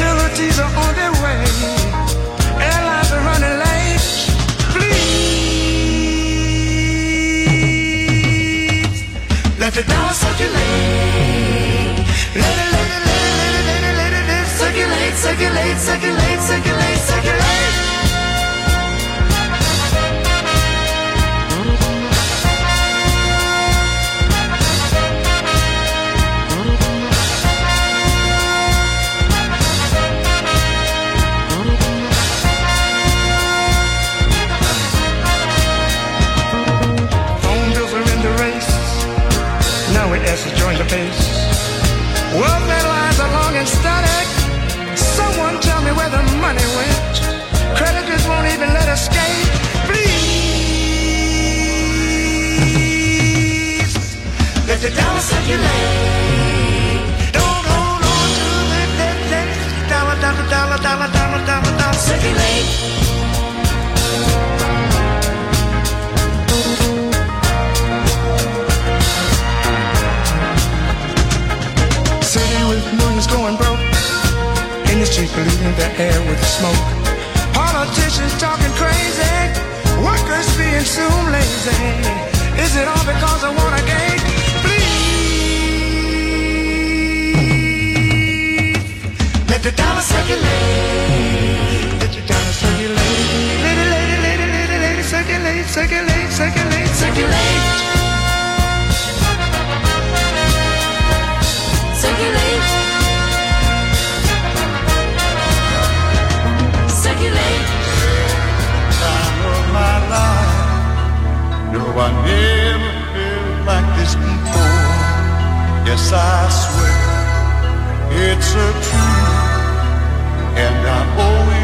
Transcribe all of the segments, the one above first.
Utilities are on their way. Airlines are running late. Please let the dollar circulate. Let it, let it, let it, let it, let it, let it, circulate, circulate, circulate, circulate. Money went. Creditors won't even let us skate. Please let the dollar circulate. Don't hold on to it. Let, let dollar, dollar, dollar, dollar, dollar, dollar, dollar circulate. Polluting the air with smoke. Politicians talking crazy. Workers being consumed lazy. Is it all because I want a gate? Please let the dollar circulate. Let the dollar circulate. Lady, lady, lady, lady, lady, circulate, circulate, circulate, circulate. Circulate. I never felt like this before. Yes, I swear it's a truth, and I owe it.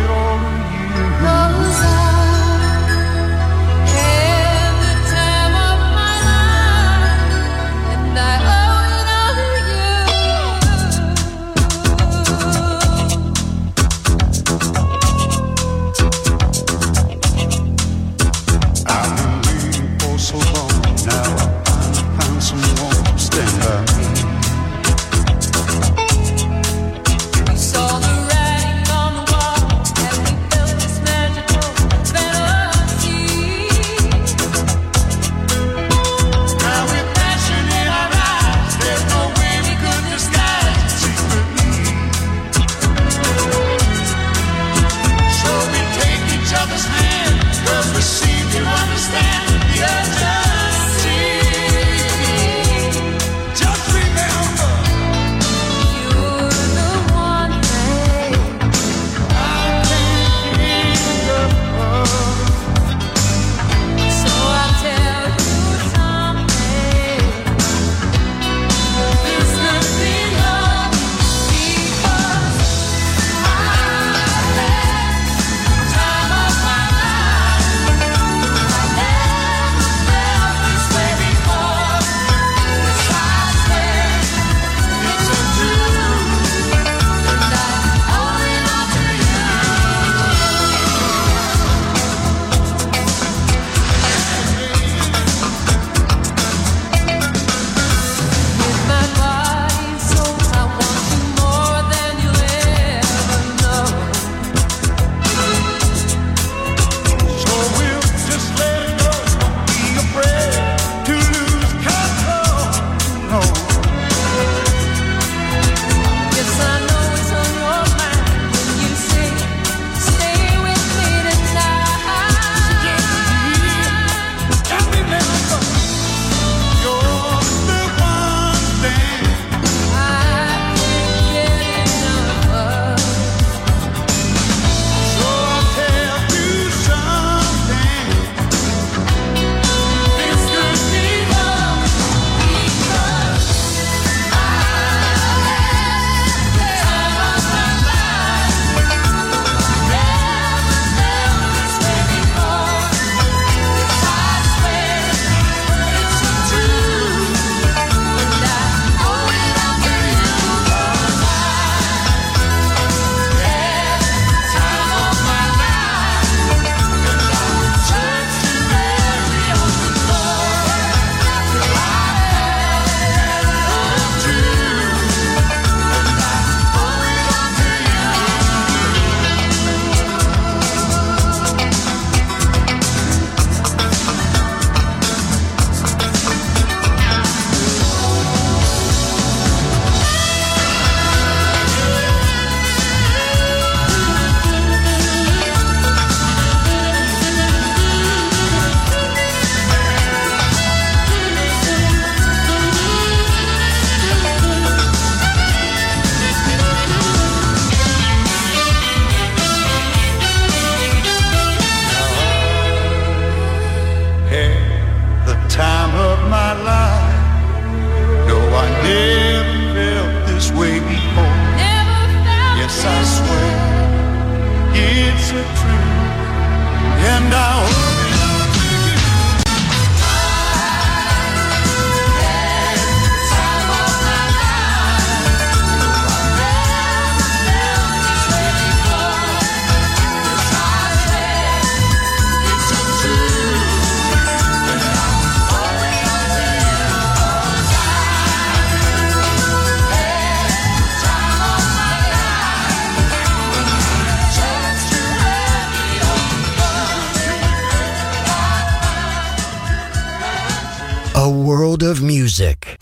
should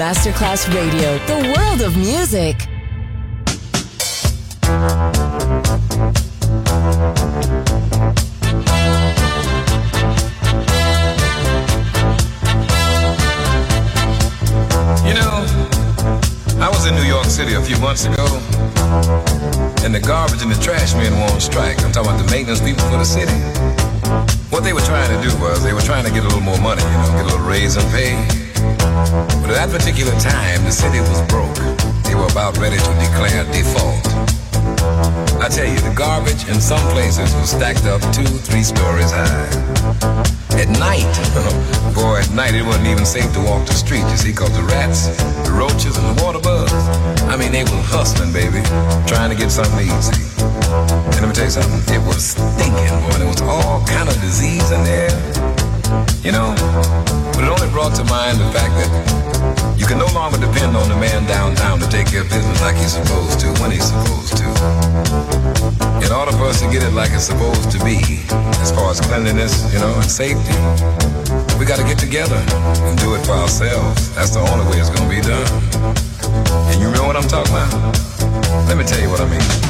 Masterclass Radio, the world of music. You know, I was in New York City a few months ago, and the garbage and the trash men were on strike. I'm talking about the maintenance people for the city. What they were trying to do was they were trying to get a little more money, you know, get a little raise in pay. But at that particular time, the city was broke. They were about ready to declare default. I tell you, the garbage in some places was stacked up two, three stories high. At night, boy, at night it wasn't even safe to walk the street, you see, cause the rats, the roaches, and the water bugs, I mean, they were hustling, baby, trying to get something easy. And let me tell you something, it was stinking, boy, there was all kind of disease in there. You know, but it only brought to mind the fact that you can no longer depend on the man downtown to take care of business like he's supposed to, when he's supposed to. In order for us to get it like it's supposed to be, as far as cleanliness, you know, and safety, we got to get together and do it for ourselves. That's the only way it's going to be done. And you know what I'm talking about? Let me tell you what I mean.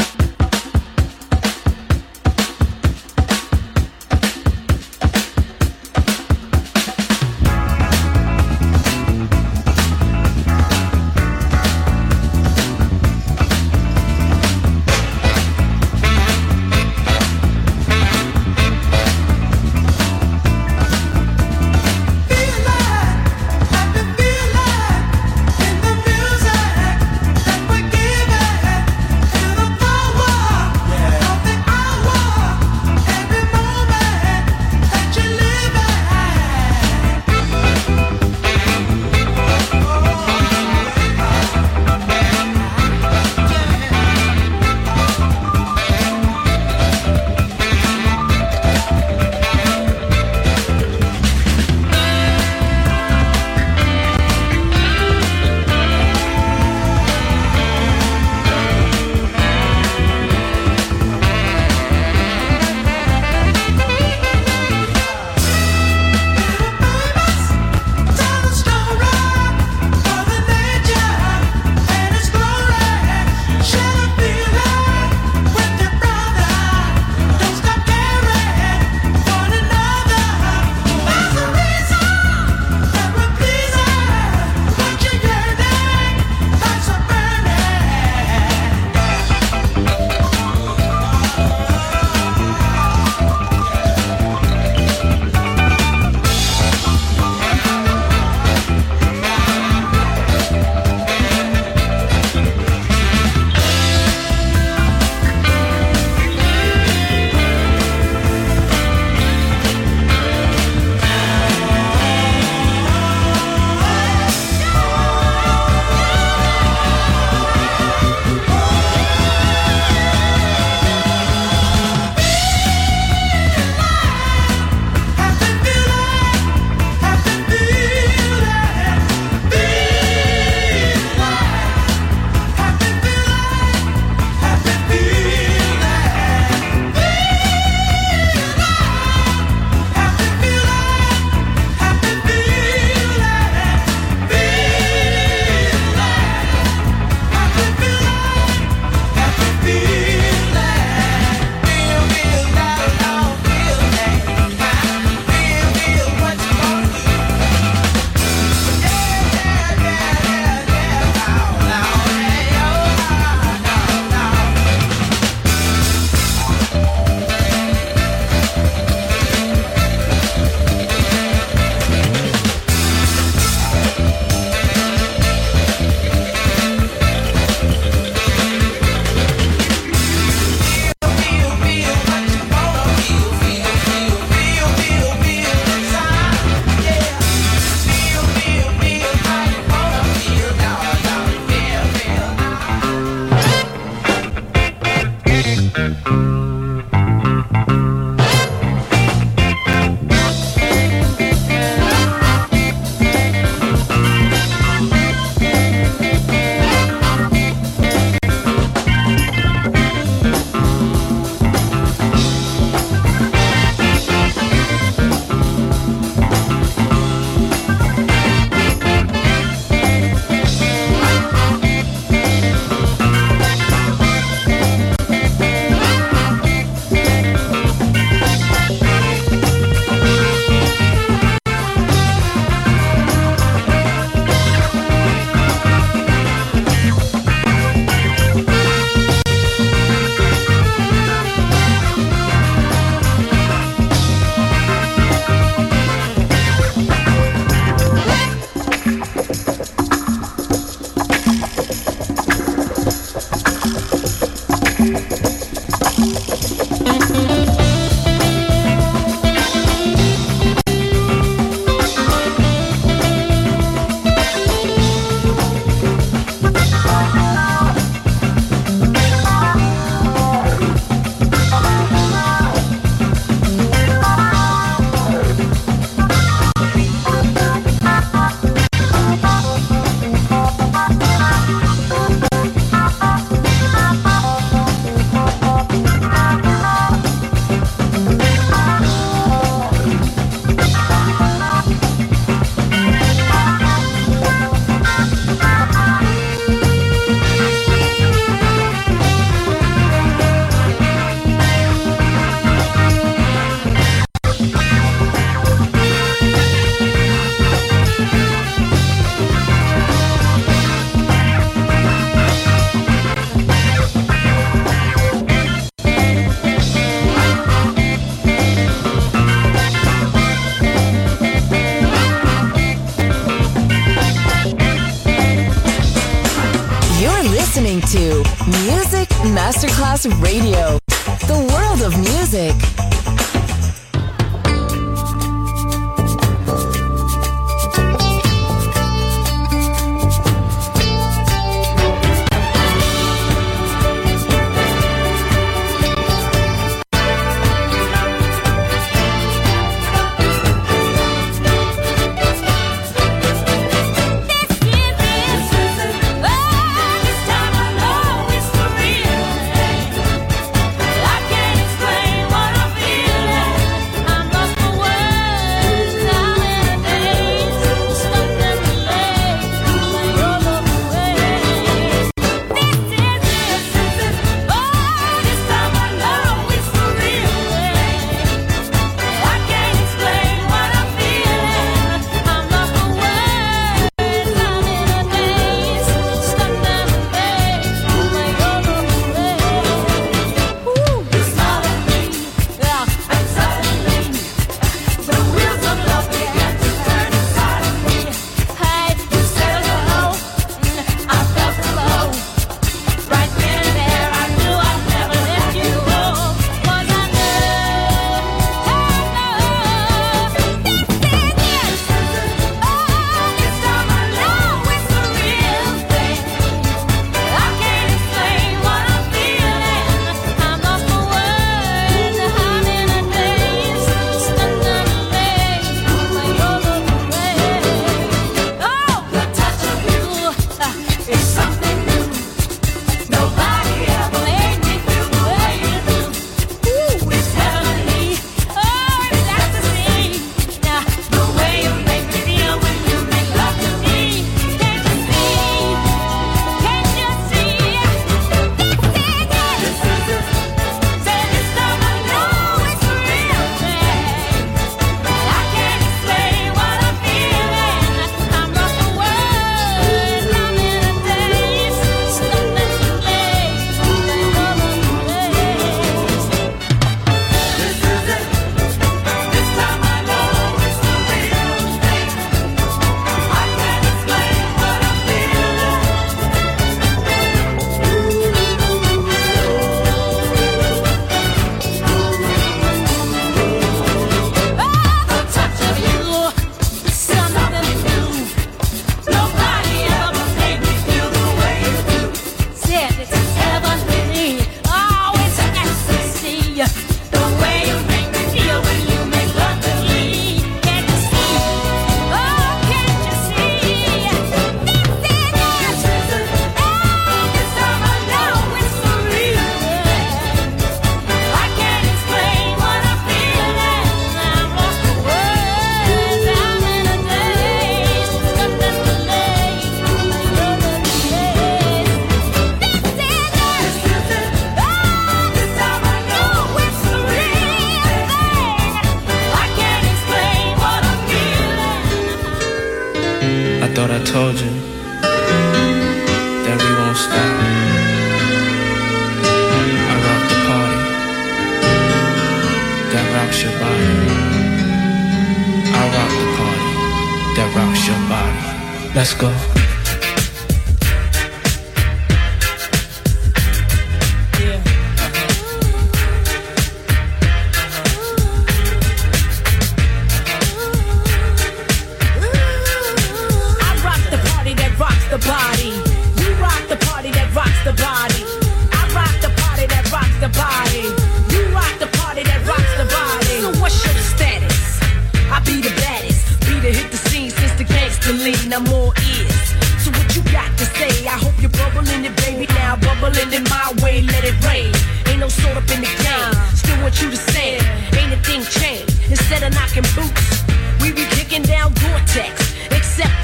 Radio,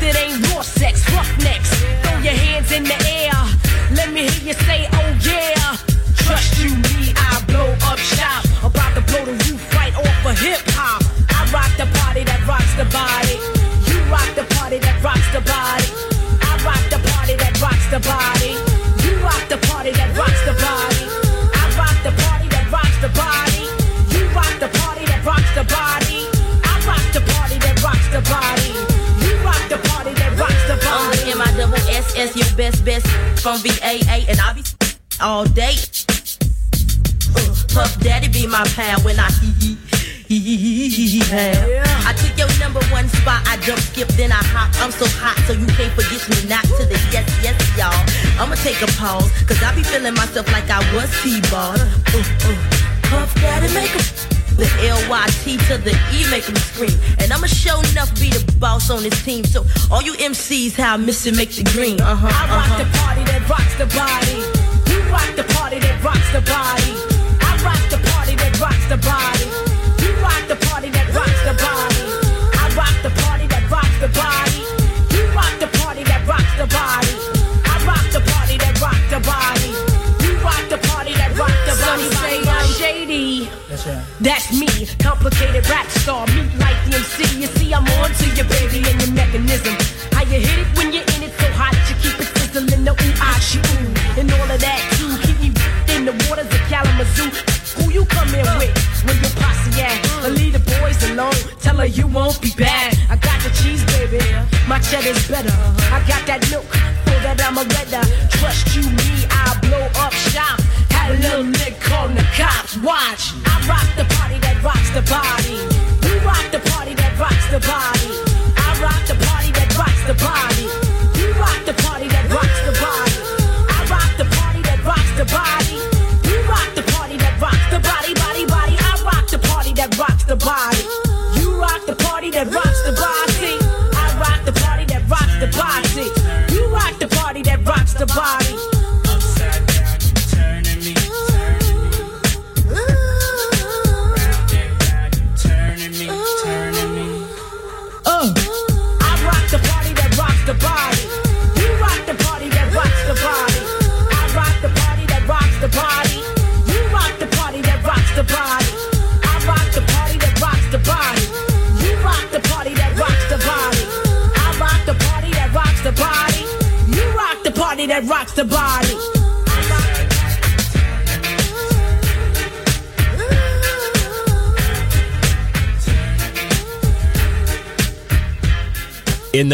it ain't raw sex, roughnecks. Throw your hands in the air. Let me hear you say, oh yeah. Trust you, me, I blow up shop. About to blow the roof right off of hip hop. I rock the party that rocks the body. You rock the party that rocks the body. I rock the party that rocks the body. You rock the party that rocks the body. I rock the party that rocks the body. You rock the party that rocks the body. I rock the party that rocks the body. S S, your best best. from VAA, and I be all day. Uh, Puff Daddy be my pal when I hee hee. hee. I took your number one spot, I jump, skip, then I hop. I'm so hot, so you can't forget me. Not to the yes, yes, y'all. I'ma take a pause, cause I be feeling myself like I was T-Ball. Uh, uh. Puff Daddy make 'em the L-Y-T to the E make 'em scream. And I'ma show enough be the boss on this team. So all you MCs, how I miss it, make the green. Uh-huh, I rock uh-huh. the party that rocks the body. You rock the party that rocks the body. I rock the party that rocks the body. Complicated rap star, meet like the MC. You see, I'm on to your baby and your mechanism. How you hit it when you're in it so hot, you keep it sizzling. The ooh, ah, she ooh, and all of that too. Keep me in the waters of Kalamazoo. Who you come in with when your posse at? Or leave the boys alone, tell her you won't be bad. I got the cheese, baby, my cheddar's better. I got that milk, for that I'm a redder. Trust you, me, I'll blow up shop. Had a little the cops. Watch, I rock the party that rocks the body.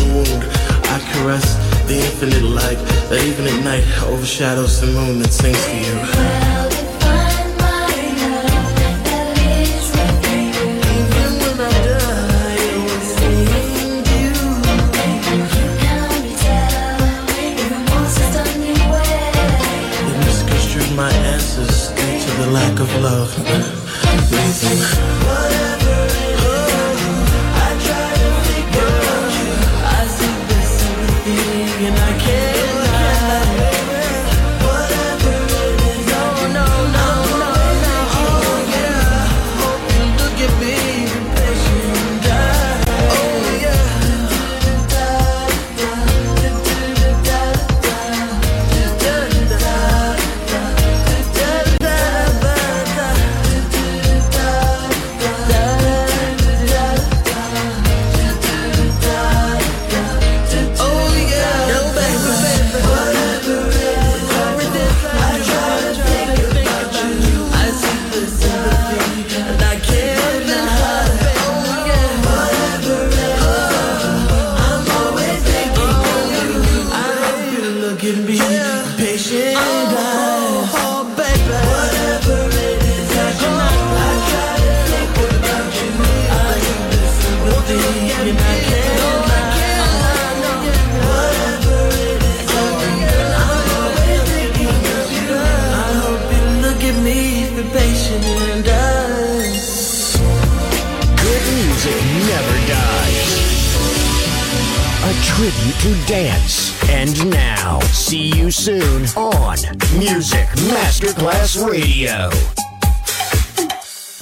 the wound. I caress the infinite light that even at night overshadows the moon and sings to you.